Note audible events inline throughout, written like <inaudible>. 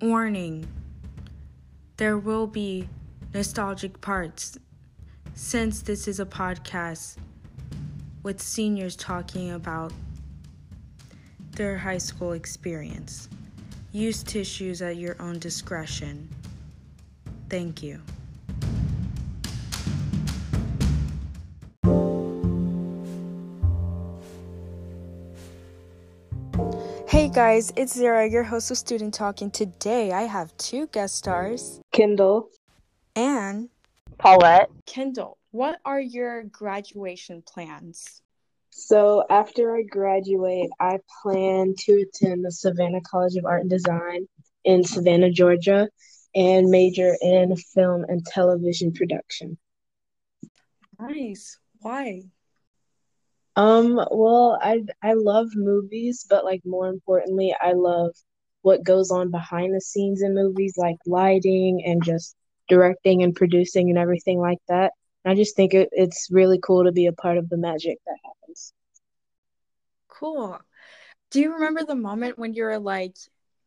Warning there will be nostalgic parts since this is a podcast with seniors talking about their high school experience. Use tissues at your own discretion. Thank you. Hey guys, it's Zara, your host of Student Talk, and today I have two guest stars Kendal. and Paulette. Kendal. What are your graduation plans? So after I graduate, I plan to attend the Savannah College of Art and Design in Savannah, Georgia, and major in film and television production. Nice. Why? Um, well, I I love movies, but like more importantly, I love what goes on behind the scenes in movies, like lighting and just directing and producing and everything like that. And I just think it, it's really cool to be a part of the magic that happens. Cool. Do you remember the moment when you were like,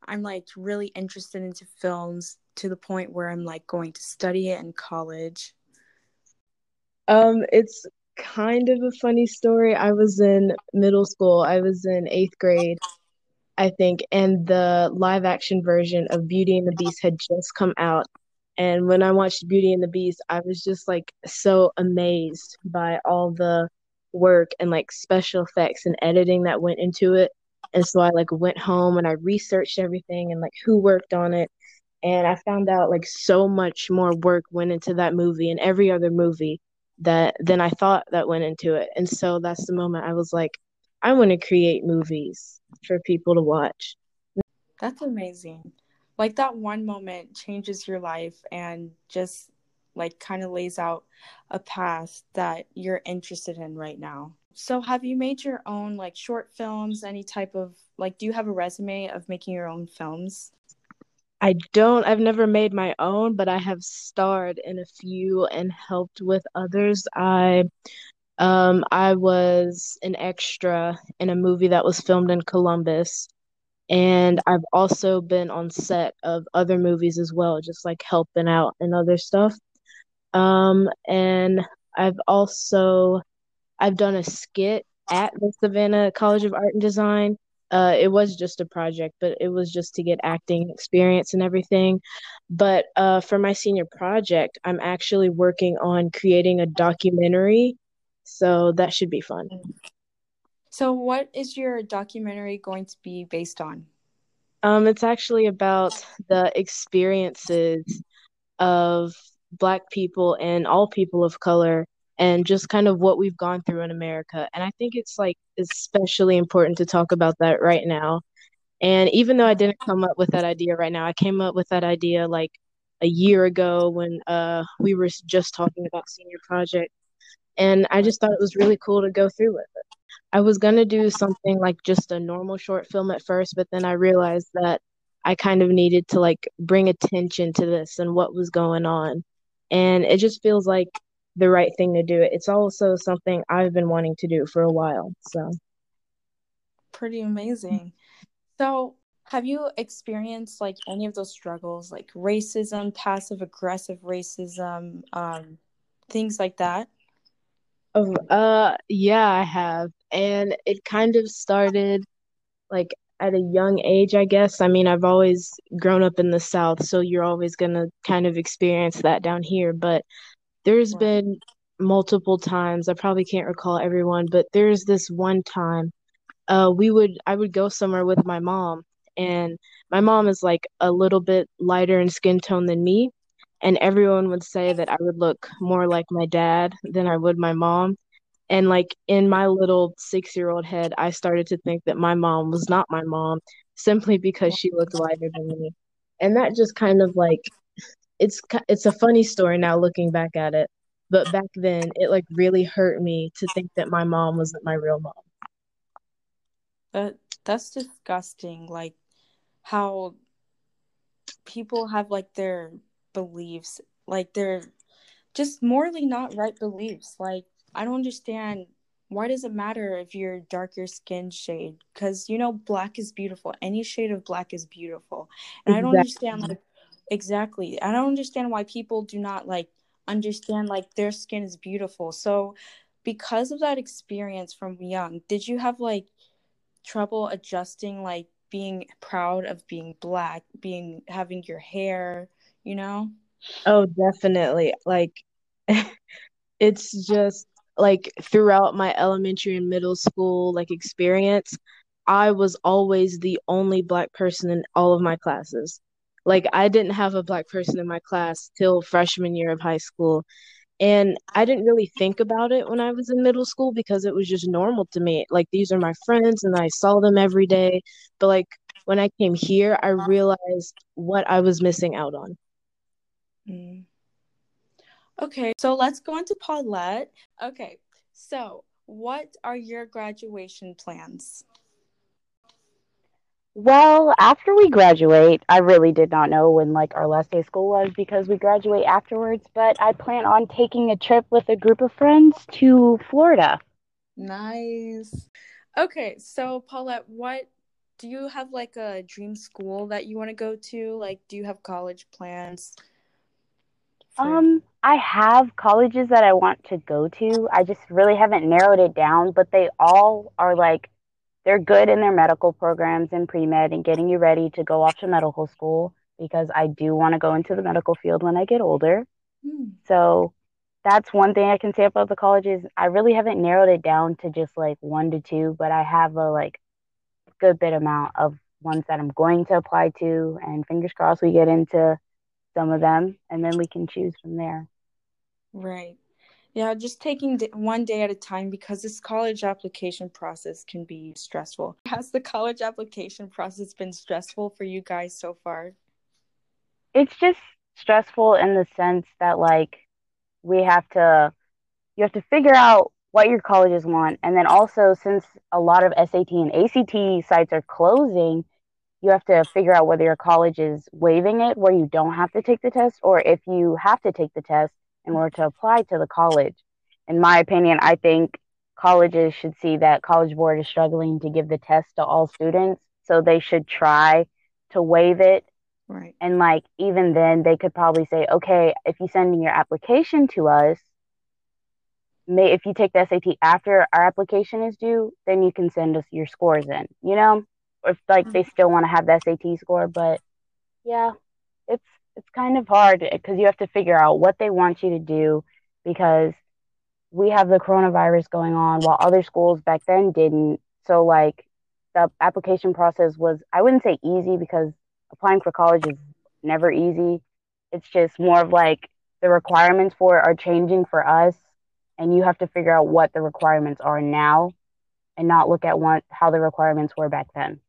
I'm like really interested into films to the point where I'm like going to study it in college? Um, it's kind of a funny story. I was in middle school. I was in eighth grade, I think, and the live action version of Beauty and the Beast had just come out. And when I watched Beauty and the Beast, I was just like so amazed by all the work and like special effects and editing that went into it. And so I like went home and I researched everything and like who worked on it. And I found out like so much more work went into that movie and every other movie that than I thought that went into it. And so that's the moment I was like, I want to create movies for people to watch. That's amazing. Like that one moment changes your life and just like kind of lays out a path that you're interested in right now. So have you made your own like short films, any type of like do you have a resume of making your own films? I don't, I've never made my own, but I have starred in a few and helped with others. I um I was an extra in a movie that was filmed in Columbus. And I've also been on set of other movies as well, just like helping out and other stuff. Um, and I've also I've done a skit at the Savannah College of Art and Design. Uh, it was just a project, but it was just to get acting experience and everything. But uh, for my senior project, I'm actually working on creating a documentary, so that should be fun. So what is your documentary going to be based on? Um, it's actually about the experiences of Black people and all people of color and just kind of what we've gone through in America. And I think it's like especially important to talk about that right now. And even though I didn't come up with that idea right now, I came up with that idea like a year ago when uh, we were just talking about senior project. And I just thought it was really cool to go through with it. I was going to do something like just a normal short film at first, but then I realized that I kind of needed to like bring attention to this and what was going on. And it just feels like the right thing to do. It's also something I've been wanting to do for a while. So pretty amazing. So, have you experienced like any of those struggles, like racism, passive aggressive racism, um, things like that? Oh, uh, yeah, I have, and it kind of started like at a young age, I guess. I mean, I've always grown up in the South, so you're always gonna kind of experience that down here. But there's right. been multiple times, I probably can't recall everyone, but there's this one time uh we would I would go somewhere with my mom and my mom is like a little bit lighter in skin tone than me and everyone would say that I would look more like my dad than I would my mom and like in my little 6-year-old head I started to think that my mom was not my mom simply because she looked lighter than me and that just kind of like it's it's a funny story now looking back at it but back then it like really hurt me to think that my mom wasn't my real mom that that's disgusting like how people have like their beliefs like they're just morally not right beliefs like i don't understand why does it matter if you're darker skin shade? Because you know, black is beautiful. Any shade of black is beautiful. And exactly. I don't understand like exactly. I don't understand why people do not like understand like their skin is beautiful. So because of that experience from young, did you have like trouble adjusting like being proud of being black, being having your hair, you know? Oh, definitely. Like <laughs> it's just like throughout my elementary and middle school like experience, I was always the only black person in all of my classes. Like I didn't have a black person in my class till freshman year of high school. And I didn't really think about it when I was in middle school because it was just normal to me. Like these are my friends and I saw them every day. But like when I came here, I realized what I was missing out on. Mm. Okay, so let's go into Paulette. Okay, so what are your graduation plans? Well, after we graduate, I really did not know when like our last day of school was because we graduate afterwards, but I plan on taking a trip with a group of friends to Florida. Nice. Okay, so Paulette, what do you have like a dream school that you want to go to? Like do you have college plans? For... Um, I have colleges that I want to go to. I just really haven't narrowed it down, but they all are like they're good in their medical programs and pre med and getting you ready to go off to medical school because I do want to go into the medical field when I get older. Hmm. So that's one thing I can say about the colleges. I really haven't narrowed it down to just like one to two, but I have a like good bit amount of ones that I'm going to apply to, and fingers crossed we get into some of them, and then we can choose from there. Right. Yeah, just taking one day at a time because this college application process can be stressful. <laughs> Has the college application process been stressful for you guys so far? It's just stressful in the sense that like we have to you have to figure out what your colleges want and then also since a lot of SAT and ACT sites are closing, you have to figure out whether your college is waiving it where you don't have to take the test or if you have to take the test in order to apply to the college. In my opinion, I think colleges should see that College Board is struggling to give the test to all students, so they should try to waive it. Right. And like even then they could probably say, okay, if you send in your application to us, may if you take the SAT after our application is due, then you can send us your scores in, you know? Or if like they mm-hmm. still want to have the SAT score, but yeah, it's it's kind of hard because you have to figure out what they want you to do because we have the coronavirus going on while other schools back then didn't. So like the application process was I wouldn't say easy because applying for college is never easy. It's just more of like the requirements for it are changing for us and you have to figure out what the requirements are now and not look at what how the requirements were back then.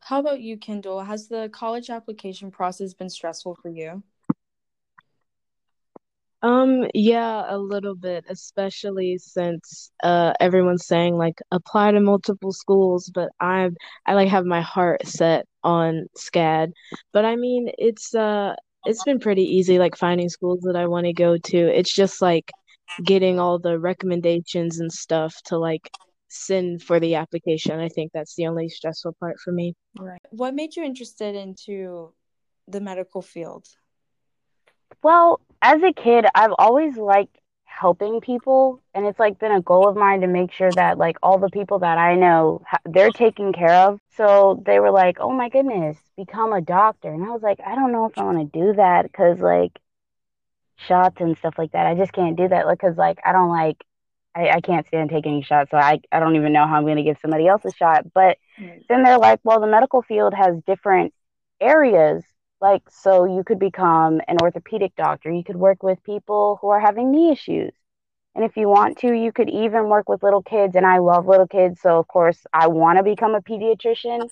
How about you, Kendal? Has the college application process been stressful for you? Um, yeah, a little bit, especially since uh everyone's saying like apply to multiple schools, but I'm I like have my heart set on SCAD. But I mean, it's uh it's been pretty easy like finding schools that I want to go to. It's just like getting all the recommendations and stuff to like send for the application. I think that's the only stressful part for me. Right. What made you interested into the medical field? Well, as a kid, I've always liked helping people and it's like been a goal of mine to make sure that like all the people that I know they're taken care of. So they were like, "Oh my goodness, become a doctor." And I was like, "I don't know if I want to do that cuz like shots and stuff like that. I just can't do that because like I don't like I, I can't stand taking shots, so I, I don't even know how I'm going to give somebody else a shot. But mm. then they're like, well, the medical field has different areas. Like, so you could become an orthopedic doctor. You could work with people who are having knee issues. And if you want to, you could even work with little kids. And I love little kids. So, of course, I want to become a pediatrician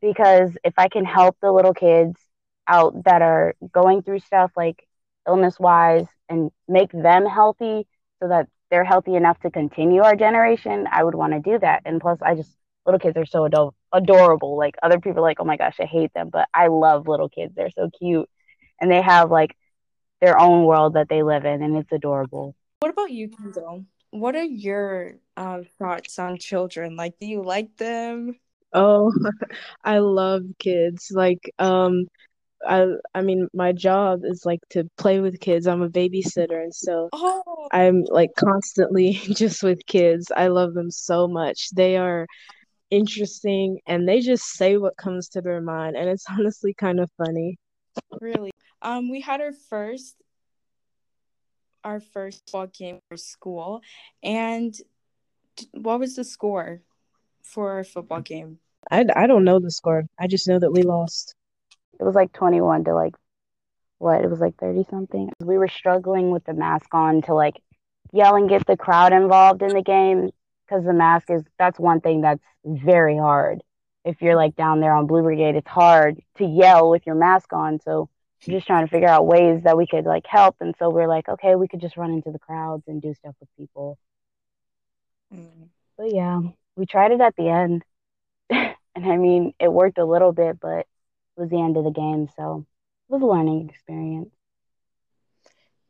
because if I can help the little kids out that are going through stuff like illness wise and make them healthy so that they're healthy enough to continue our generation, I would want to do that. And plus, I just little kids are so ador- adorable. Like other people are like, oh my gosh, I hate them, but I love little kids. They're so cute, and they have like their own world that they live in, and it's adorable. What about you, Kendal? what are your uh, thoughts on children? Like, do you like them? Oh, <laughs> I love kids. Like, um, I I mean, my job is like to play with kids. I'm a babysitter, and so Oh, I'm like constantly <laughs> just with kids. I love them so much. They are interesting and they just say what comes to their mind, and it's <laughs> honestly kind of funny. really? Um, we had our first our first ball game for school, and what was the score for our football game? I, I don't know the score. I just know that we lost. It was like 21 to like what? It was like 30 something. We were struggling with the mask on to like yell and get the crowd involved in the game because the mask is that's one thing that's very hard. If you're like down there on Blue Brigade, it's hard to yell with your mask on. So we're just trying to figure out ways that we could like help. And so we're like, okay, we could just run into the crowds and do stuff with people. Mm. But yeah, we tried it at the end. <laughs> and I mean, it worked a little bit, but was the end of the game. So it was a learning experience.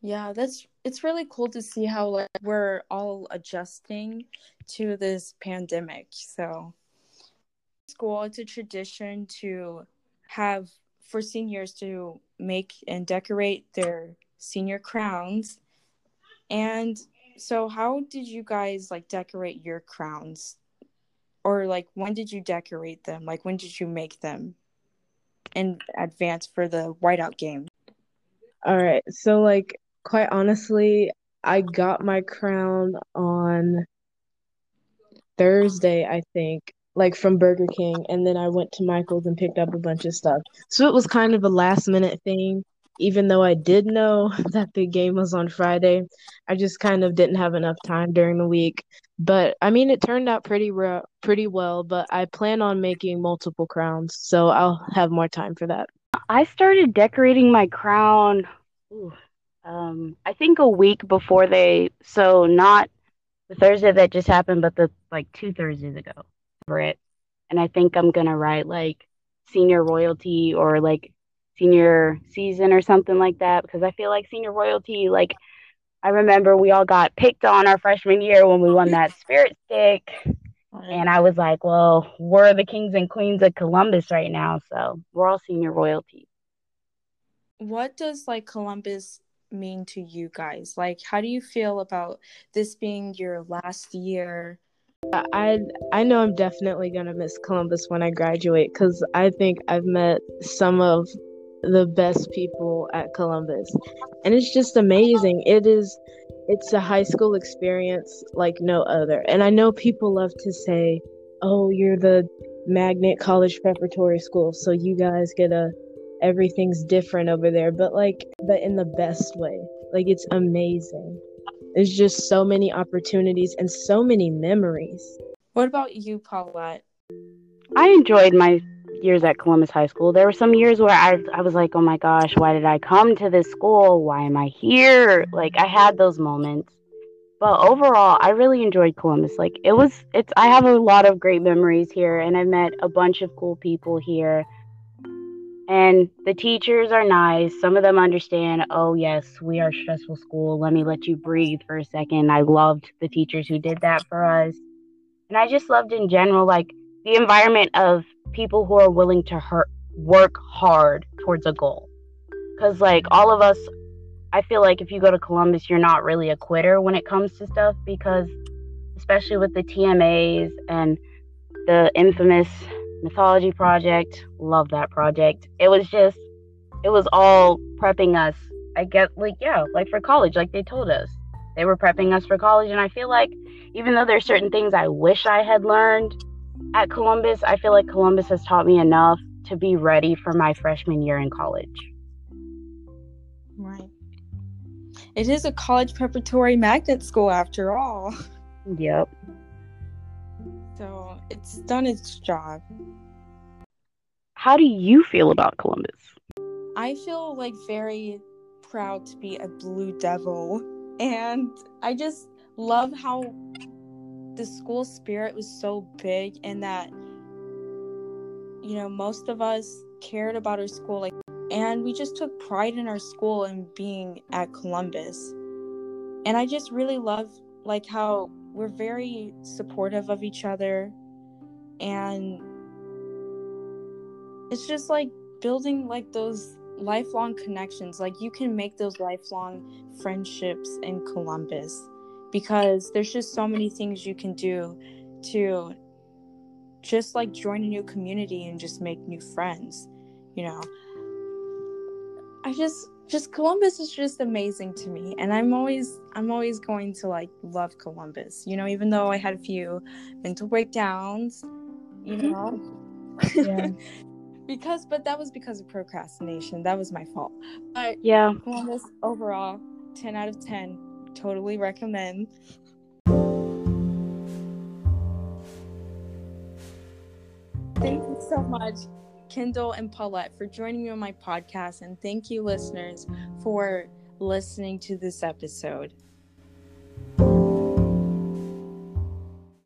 Yeah, that's it's really cool to see how like we're all adjusting to this pandemic. So, school it's a tradition to have for seniors to make and decorate their senior crowns. And so how did you guys like decorate your crowns? Or like when did you decorate them? Like when did you make them in advance for the whiteout game? All right. So like quite honestly, I got my crown on Thursday, I think, like from Burger King, and then I went to Michael's and picked up a bunch of stuff. So it was kind of a last minute thing, even though I did know <laughs> that the game was on Friday. I just kind of didn't have enough time during the week. But I mean, it turned out pretty re- pretty well, but I plan on making multiple crowns, so I'll have more time for that. I started decorating my crown, um, I think a week before they, so not the Thursday that just happened, but the like two Thursdays ago for it. And I think I'm gonna write like senior royalty or like senior season or something like that because I feel like senior royalty, like I remember we all got picked on our freshman year when we won that spirit stick. And I was like, well, we're the kings and queens of Columbus right now, so we're all senior royalty. what does like Columbus mean to you guys? Like, how do you feel about this being your last year? I I know I'm definitely gonna miss Columbus when I graduate because I think I've met some of the best people at Columbus, and it's just amazing. It is, it's a high school experience like no other. And I know people love to say, "Oh, you're the magnet college preparatory school, so you guys get a everything's different over there," but like, but in the best way. Like it's amazing. There's just so many opportunities and so many memories. What about you, Paulette? I enjoyed my years at Columbus High School. There were some years where I I was like, "Oh my gosh, why did I come to this school? Why am I here?" Like I had those moments. But overall, I really enjoyed Columbus. Like it was it's I have a lot of great memories here and I met a bunch of cool people here. And the teachers are nice. Some of them understand, "Oh, yes, we are stressful school. Let me let you breathe for a second. I loved the teachers who did that for us. And I just loved in general like the environment of people who are willing to hurt, work hard towards a goal. Because, like, all of us, I feel like if you go to Columbus, you're not really a quitter when it comes to stuff because, especially with the TMAs and the infamous mythology project, love that project. It was just, it was all prepping us. I get, like, yeah, like for college, like they told us. They were prepping us for college. And I feel like, even though there's certain things I wish I had learned at Columbus, I feel like Columbus has taught me enough to be ready for my freshman year in college. Right. It is a college preparatory magnet school after all. Yep. So it's done its job. How do you feel about Columbus? I feel like very proud to be a Blue Devil. And I just love how the school spirit was so big and that, you know, most of us cared about our school. Like, and we just took pride in our school and being at Columbus. And I just really love like how we're very supportive of each other and it's just like building like those lifelong connections like you can make those lifelong friendships in Columbus because there's just so many things you can do to just like join a new community and just make new friends you know? I just just columbus is just amazing to me and i'm always i'm always going to like love columbus you know even though i had a few mental breakdowns you mm-hmm. know? Yeah. <laughs> Because but that was because of procrastination that was my fault. But yeah. Columbus overall 10 out of 10 totally recommend Thank you so much, Kendal and Paulette, for joining me on my podcast. And thank you, listeners, for listening to this episode.